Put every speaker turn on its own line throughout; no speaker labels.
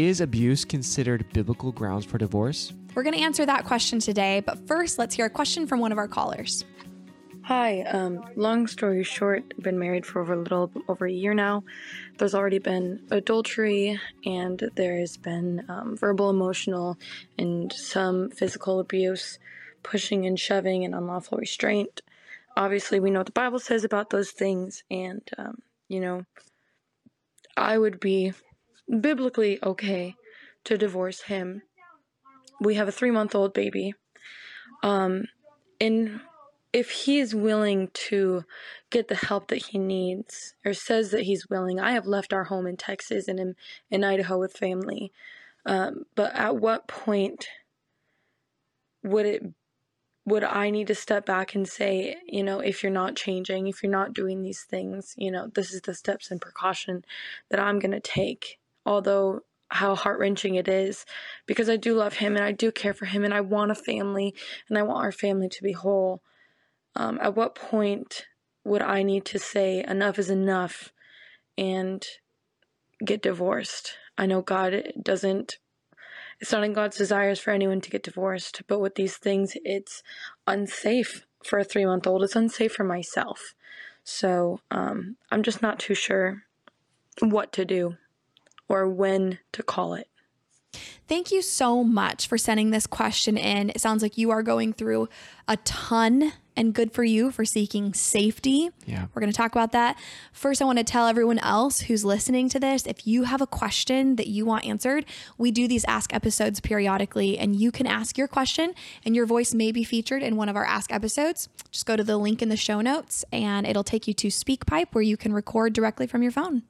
Is abuse considered biblical grounds for divorce?
We're going to answer that question today, but first, let's hear a question from one of our callers.
Hi, um, long story short, I've been married for over a little over a year now. There's already been adultery, and there has been um, verbal, emotional, and some physical abuse, pushing and shoving, and unlawful restraint. Obviously, we know what the Bible says about those things, and, um, you know, I would be biblically okay to divorce him we have a three month old baby. Um, and if he is willing to get the help that he needs, or says that he's willing, I have left our home in Texas and in, in Idaho with family. Um, but at what point would it would I need to step back and say, you know, if you're not changing, if you're not doing these things, you know, this is the steps and precaution that I'm going to take. Although how heart wrenching it is because I do love him and I do care for him and I want a family and I want our family to be whole. Um, at what point would I need to say enough is enough and get divorced? I know God doesn't, it's not in God's desires for anyone to get divorced, but with these things, it's unsafe for a three month old. It's unsafe for myself. So um, I'm just not too sure what to do or when to call it.
Thank you so much for sending this question in. It sounds like you are going through a ton and good for you for seeking safety.
Yeah.
We're going to talk about that. First, I want to tell everyone else who's listening to this if you have a question that you want answered, we do these ask episodes periodically, and you can ask your question, and your voice may be featured in one of our ask episodes. Just go to the link in the show notes, and it'll take you to SpeakPipe where you can record directly from your phone.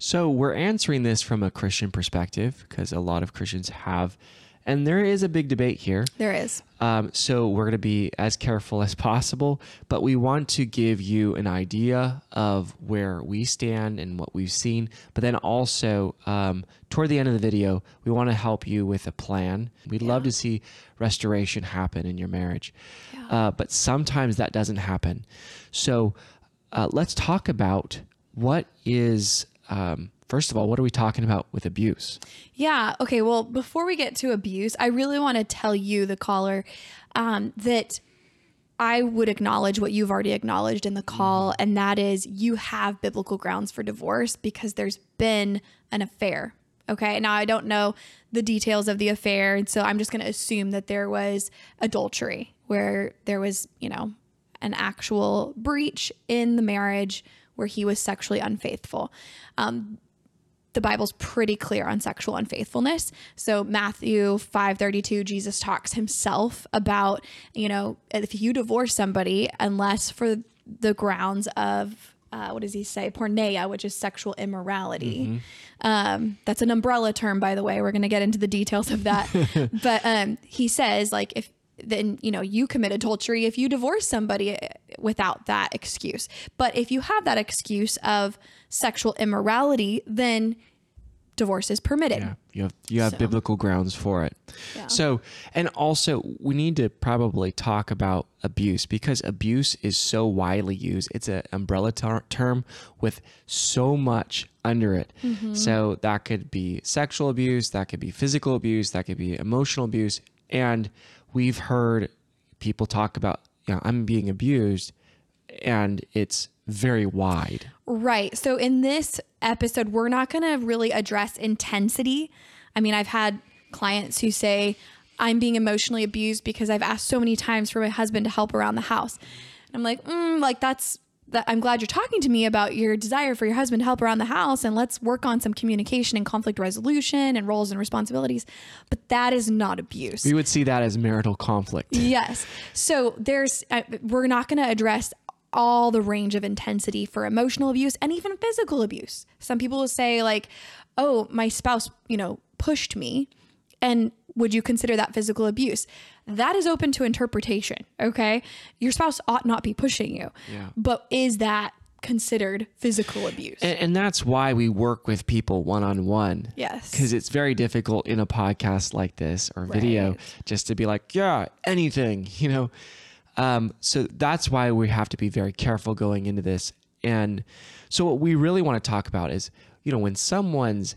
So, we're answering this from a Christian perspective because a lot of Christians have and there is a big debate here.
There is.
Um, so we're going to be as careful as possible, but we want to give you an idea of where we stand and what we've seen. But then also, um, toward the end of the video, we want to help you with a plan. We'd yeah. love to see restoration happen in your marriage, yeah. uh, but sometimes that doesn't happen. So uh, let's talk about what is. Um, First of all, what are we talking about with abuse?
Yeah. Okay. Well, before we get to abuse, I really want to tell you, the caller, um, that I would acknowledge what you've already acknowledged in the call, mm-hmm. and that is you have biblical grounds for divorce because there's been an affair. Okay. Now, I don't know the details of the affair. And so I'm just going to assume that there was adultery where there was, you know, an actual breach in the marriage where he was sexually unfaithful. Um, the Bible's pretty clear on sexual unfaithfulness. So Matthew 5:32 Jesus talks himself about, you know, if you divorce somebody unless for the grounds of uh, what does he say? Porneia, which is sexual immorality. Mm-hmm. Um, that's an umbrella term, by the way. We're going to get into the details of that. but um, he says, like, if then you know you commit adultery if you divorce somebody without that excuse. But if you have that excuse of sexual immorality, then divorce is permitted.
Yeah, you have you have so. biblical grounds for it. Yeah. So, and also we need to probably talk about abuse because abuse is so widely used. It's an umbrella ter- term with so much under it. Mm-hmm. So that could be sexual abuse, that could be physical abuse, that could be emotional abuse, and we've heard people talk about, I'm being abused, and it's very wide.
Right. So in this episode, we're not going to really address intensity. I mean, I've had clients who say, I'm being emotionally abused because I've asked so many times for my husband to help around the house. And I'm like, mm, like that's that I'm glad you're talking to me about your desire for your husband to help around the house and let's work on some communication and conflict resolution and roles and responsibilities. But that is not abuse.
We would see that as marital conflict.
Yes. So there's, uh, we're not going to address all the range of intensity for emotional abuse and even physical abuse. Some people will say, like, oh, my spouse, you know, pushed me and would you consider that physical abuse that is open to interpretation okay your spouse ought not be pushing you
Yeah.
but is that considered physical abuse
And, and that's why we work with people one on one.
Yes.
Because it's very difficult in a podcast like this or video
Right.
just to be like, yeah, anything, you know? Um, so that's why we have to be very careful going into this. And so, what we really want to talk about is, you know, when someone's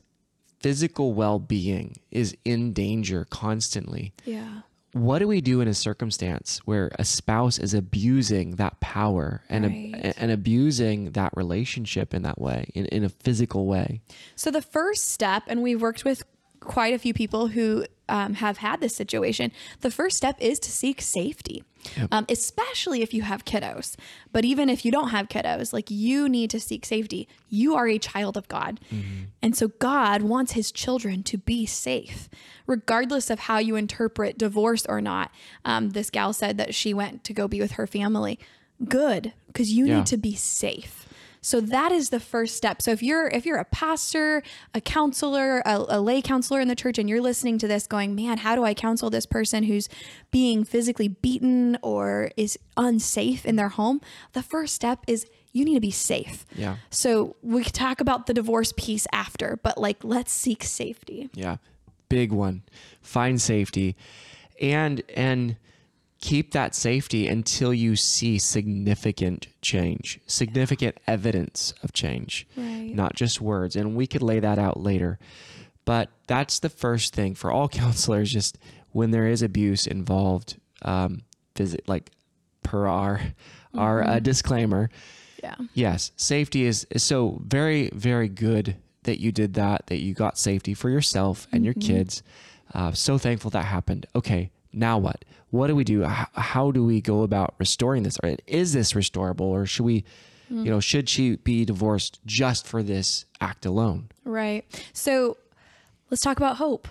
physical well being is in danger constantly,
yeah.
What do we do in a circumstance where a spouse is abusing that power and
Right.
and abusing that relationship in that way in, in a physical way?
So the first step, and we've worked with quite a few people who um, have had this situation. The first step is to seek safety, um, especially if you have kiddos. But even if you don't have kiddos, like you need to seek safety. You are a child of God, and so God wants His children to be safe, regardless of how you interpret divorce or not. Um, this gal said that she went to go be with her family. Good, because you
Yeah.
need to be safe. So that is the first step. So if you're if you're a pastor, a counselor, a, a lay counselor in the church, and you're listening to this, going, "Man, how do I counsel this person who's being physically beaten or is unsafe in their home?" The first step is you need to be safe.
Yeah.
So we could talk about the divorce piece after, but like let's seek safety.
yeah big one find safety and and keep that safety until you see significant change significant evidence of change
Right.
not just words and we could lay that out later but that's the first thing for all counselors just when there is abuse involved um visit like per our our uh, disclaimer
Yeah.
Yes, safety is, is so very, very good that you did that, that you got safety for yourself and your kids. Uh, so thankful that happened. Okay, now what? What do we do? How, how do we go about restoring this? Or is this restorable? Or should we, you know, should she be divorced just for this act alone?
Right. So let's talk about hope.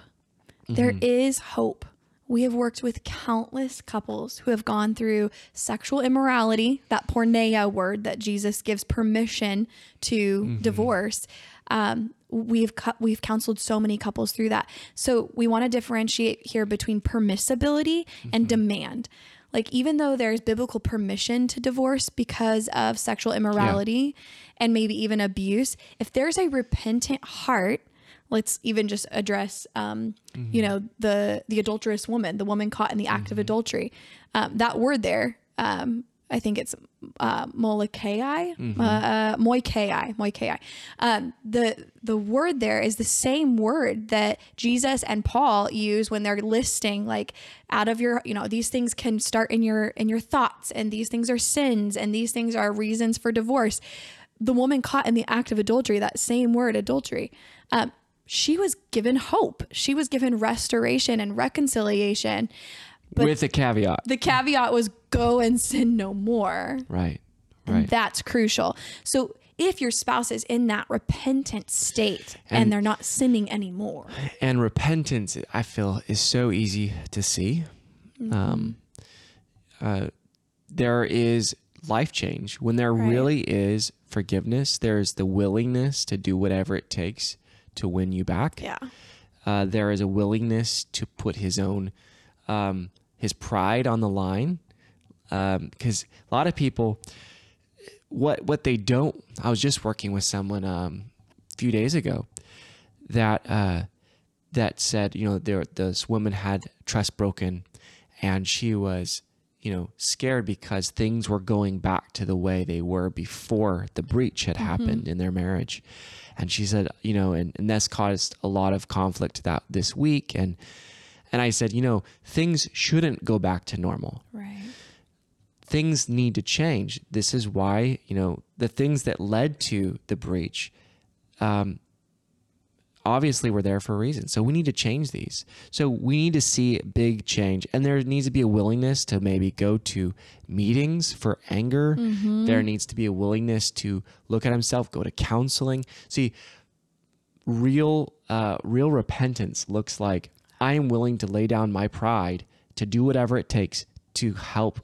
There is hope. We have worked with countless couples who have gone through sexual immorality, that porneia word that Jesus gives permission to divorce. Um, we've cu- we've counseled so many couples through that. So we want to differentiate here between permissibility and demand. Like even though there's biblical permission to divorce because of sexual immorality and maybe even abuse, if there's a repentant heart let's even just address um, you know the the adulterous woman the woman caught in the act of adultery um, that word there um, i think it's uh, molokai uh, uh, moikai moikai um, the the word there is the same word that jesus and paul use when they're listing like out of your you know these things can start in your in your thoughts and these things are sins and these things are reasons for divorce the woman caught in the act of adultery, that same word, adultery, um, she was given hope. She was given restoration and reconciliation.
With a caveat.
The caveat was go and sin no more.
Right.
And
Right.
that's crucial. So if your spouse is in that repentant state and,
And-
they're not sinning anymore,
and repentance i feel is so easy to see um, uh, there is life change when there
Right.
really is forgiveness there's the willingness to do whatever it takes to win you back
yeah,
uh, there is a willingness to put his own um, his pride on the line because a lot of people what what they don't i was just working with someone um, a few days ago that uh, that said you know there this woman had trust broken and she was you know scared because things were going back to the way they were before the breach had happened in their marriage. And she said you know and, and that's caused a lot of conflict that this week and and i said you know things shouldn't go back to normal
right.
things need to change. This is why, you know, the things that led to the breach um, obviously were there for a reason. So we need to change these. So we need to see big change. And there needs to be a willingness to maybe go to meetings for anger. There needs to be a willingness to look at himself, go to counseling. See, real uh, real repentance looks like I am willing to lay down my pride to do whatever it takes to help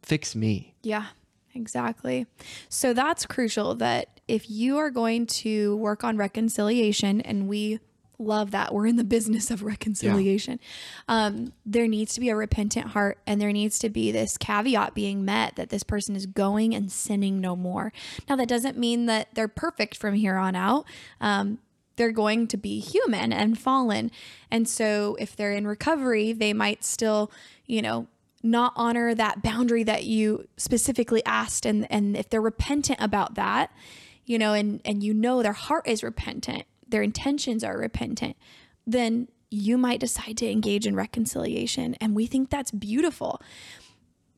fix me.
Yeah, exactly. So that's crucial that if you are going to work on reconciliation, and we love that. We're in the business of reconciliation. Um, there needs to be a repentant heart, and there needs to be this caveat being met that this person is going and sinning no more. Now, that doesn't mean that they're perfect from here on out. Um, they're going to be human and fallen. And so, if they're in recovery, they might still, you know, not honor that boundary that you specifically asked. And, and if they're repentant about that, you know, and, and you know their heart is repentant, their intentions are repentant, then you might decide to engage in reconciliation. And we think that's beautiful.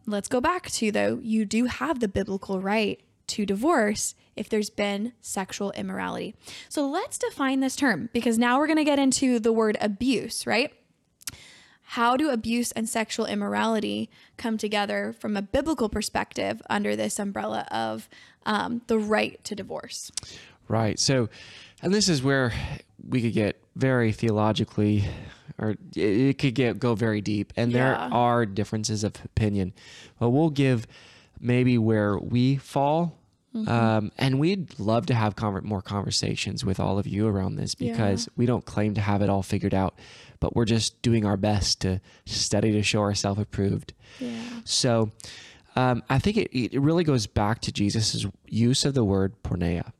Let's go back to though, you do have the biblical right to divorce if there's been sexual immorality. So let's define this term because now we're going to get into the word abuse, right? How do abuse and sexual immorality come together from a biblical perspective under this umbrella of um, the right to divorce?
Right. So, and this is where we could get very theologically, or it could get go very deep, and there are differences of opinion. But we'll give maybe where we fall, um, and we'd love to have conver- more conversations with all of you around this because we don't claim to have it all figured out, but we're just doing our best to study to show ourselves approved.
Yeah.
So. Um, I think it, it really goes back to Jesus' use of the word porneia.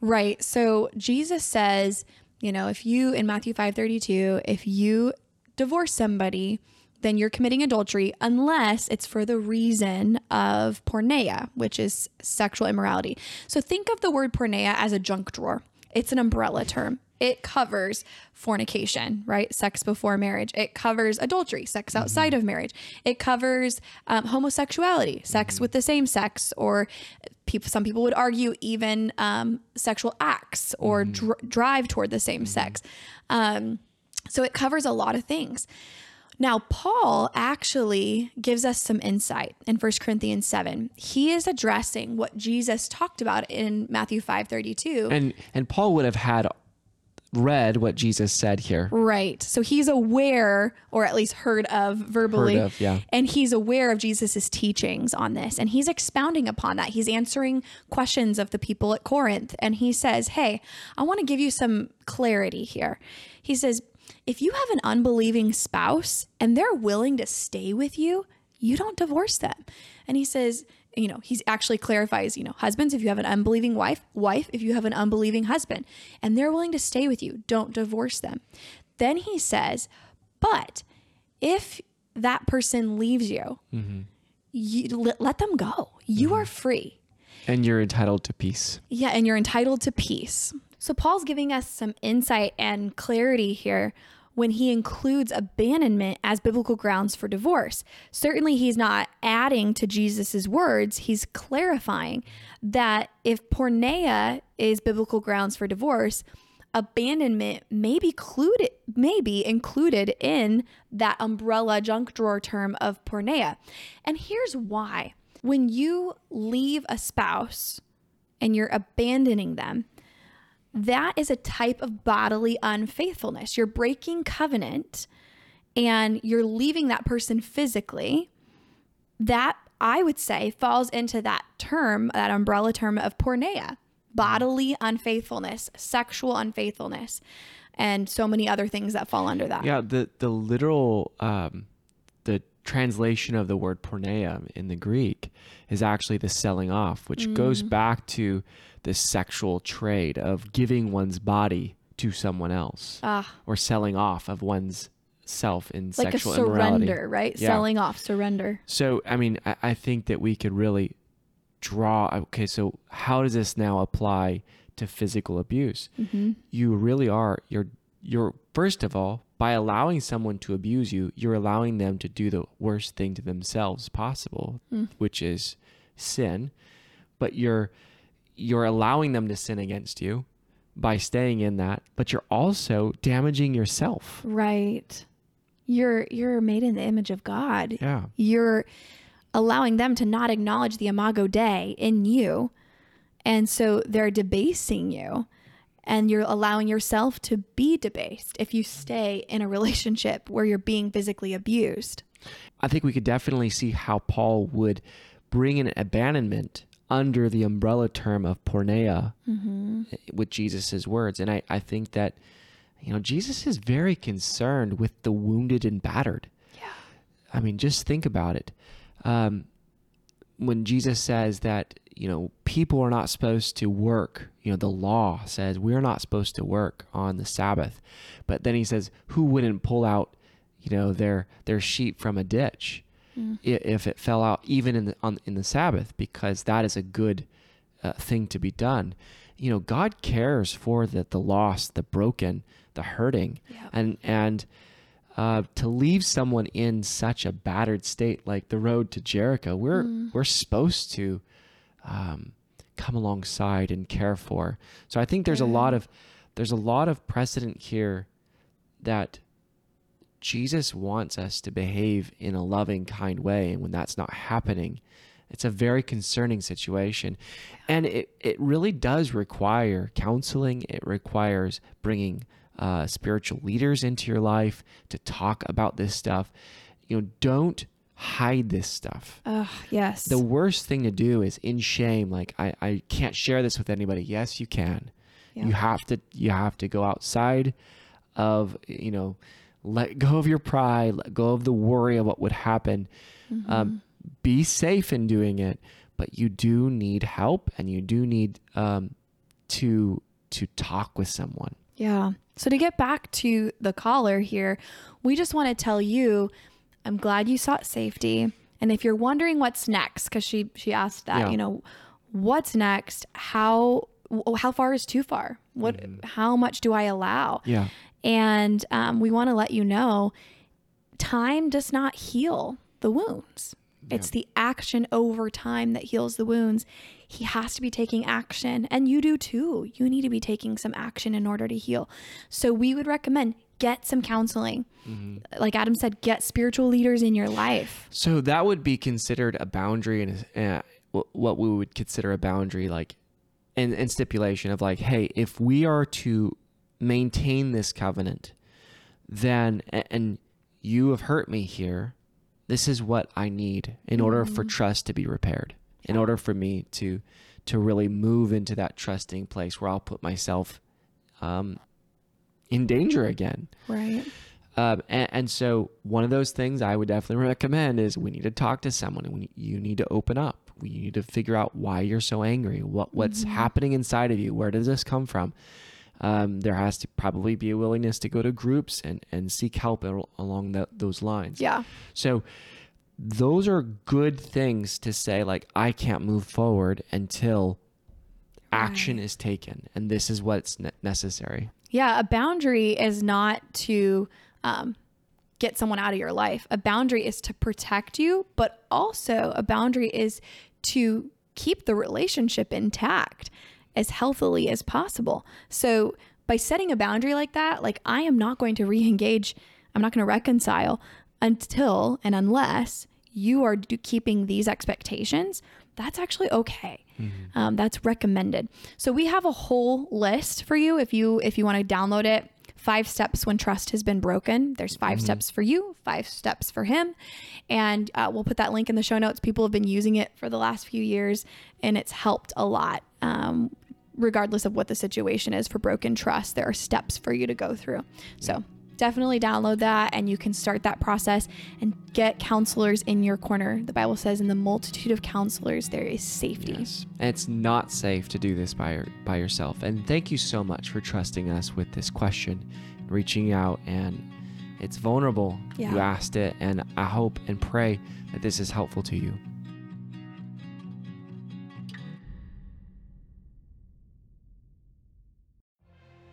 Right. So Jesus says, you know, if you in Matthew 5:32, if you divorce somebody, then you're committing adultery unless it's for the reason of porneia, which is sexual immorality. So think of the word porneia as a junk drawer. It's an umbrella term. It covers fornication, right? Sex before marriage. It covers adultery, sex outside of marriage. It covers um, homosexuality, sex with the same sex, or people. Some people would argue even um, sexual acts or dr- drive toward the same sex. Um, so it covers a lot of things. Now, Paul actually gives us some insight in 1 Corinthians 7. He is addressing what Jesus talked about in Matthew 5:32.
And and Paul would have had read what Jesus said here.
Right. So he's aware, or at least heard of verbally.
Heard of, yeah.
And he's aware of Jesus's teachings on this. And he's expounding upon that. He's answering questions of the people at Corinth. And he says, Hey, I want to give you some clarity here. He says, If you have an unbelieving spouse and they're willing to stay with you, you don't divorce them. And he says, you know, he actually clarifies, you know, husbands, if you have an unbelieving wife, wife, if you have an unbelieving husband, and they're willing to stay with you, don't divorce them. Then he says, but if that person leaves you, mm-hmm. you let, let them go. You mm-hmm. are free.
And you're entitled to peace.
Yeah, and you're entitled to peace. So Paul's giving us some insight and clarity here when he includes abandonment as biblical grounds for divorce. Certainly he's not adding to Jesus's words, he's clarifying that if porneia is biblical grounds for divorce, abandonment may be included may be included in that umbrella junk drawer term of porneia. And here's why. When you leave a spouse and you're abandoning them, that is a type of bodily unfaithfulness. You're breaking covenant and you're leaving that person physically. That I would say falls into that term, that umbrella term of porneia, bodily unfaithfulness, sexual unfaithfulness, and so many other things that fall under that.
Yeah, the the literal um, the translation of the word porneia in the Greek is actually the selling off, which goes
Mm.
back to the sexual trade of giving one's body to someone else
Ah,
or selling off of one's self in sexual.
like a
sexual immorality.
surrender, right?
Yeah.
Selling off, surrender.
So, I mean, I, I think that we could really draw. Okay, so how does this now apply to physical abuse? You really are. You're. You're first of all by allowing someone to abuse you, you're allowing them to do the worst thing to themselves possible, which is sin. But you're you're allowing them to sin against you by staying in that. But you're also damaging yourself.
Right. You're you're made in the image of God.
Yeah.
You're allowing them to not acknowledge the imago Dei in you. And so they're debasing you. And you're allowing yourself to be debased if you stay in a relationship where you're being physically abused.
I think we could definitely see how Paul would bring an abandonment under the umbrella term of porneia with Jesus' words. And I, I think that You know, Jesus is very concerned with the wounded and battered.
Yeah.
I mean, just think about it. Um, when Jesus says that, you know, people are not supposed to work, you know, the law says we're not supposed to work on the Sabbath. But then he says, who wouldn't pull out, you know, their their sheep from a ditch
Mm.
if it fell out even in the on in the Sabbath because that is a good uh, thing to be done. You know, God cares for the the lost, the broken, the hurting,
Yeah.
and and uh, to leave someone in such a battered state like the road to Jericho, we're
Mm.
we're supposed to um, come alongside and care for. So I think there's a lot of there's a lot of precedent here that Jesus wants us to behave in a loving, kind way, and when that's not happening, it's a very concerning situation. And it, it really does require counseling. It requires bringing uh, spiritual leaders into your life to talk about this stuff. You know, don't hide this stuff.
Yes.
The worst thing to do is in shame, like I, I can't share this with anybody. Yes, you can.
Yeah.
You have to you have to go outside of you know, let go of your pride, let go of the worry of what would happen.
Mm-hmm.
Um, be safe in doing it, but you do need help and you do need um, to to talk with someone.
Yeah. So to get back to the caller here, we just want to tell you, I'm glad you sought safety. And if you're wondering what's next, because she she asked that,
Yeah.
you know, what's next? How how far is too far? What how much do I allow?
Yeah.
And um, we want to let you know, time does not heal the wounds. It's the action over time that heals the wounds. He has to be taking action, and you do too. You need to be taking some action in order to heal. So, we would recommend get some counseling. Like Adam said, get spiritual leaders in your life.
So that would be considered a boundary and uh, what we would consider a boundary, like, and, and stipulation of like, hey, if we are to maintain this covenant, then and you have hurt me here, this is what I need in order for trust to be repaired. In order for me to to really move into that trusting place where I'll put myself um, in danger again.
Right.
Um, and, and so one of those things I would definitely recommend is we need to talk to someone. and We, you need to open up. We need to figure out why you're so angry. What what's happening inside of you? Where does this come from? Um, there has to probably be a willingness to go to groups and, and seek help al- along tho- those lines.
Yeah.
So those are good things to say. Like I can't move forward until action is taken, and this is what's ne- necessary.
Yeah, a boundary is not to um, get someone out of your life. A boundary is to protect you, but also a boundary is to keep the relationship intact as healthily as possible. So by setting a boundary like that, like I am not going to re-engage, I'm not going to reconcile until and unless you are do- keeping these expectations. That's actually okay. Um, that's recommended. So we have a whole list for you if you if you want to download it. Five steps when trust has been broken. There's 5 steps for you, five steps for him, and uh, we'll put that link in the show notes. People have been using it for the last few years, and it's helped a lot. Um, regardless of what the situation is for broken trust, there are steps for you to go through. So definitely download that and you can start that process and get counselors in your corner. The Bible says, in the multitude of counselors, there is safety.
Yes. And it's not safe to do this by your, by yourself. And thank you so much for trusting us with this question, reaching out and it's vulnerable.
Yeah.
You asked it and I hope and pray that this is helpful to you.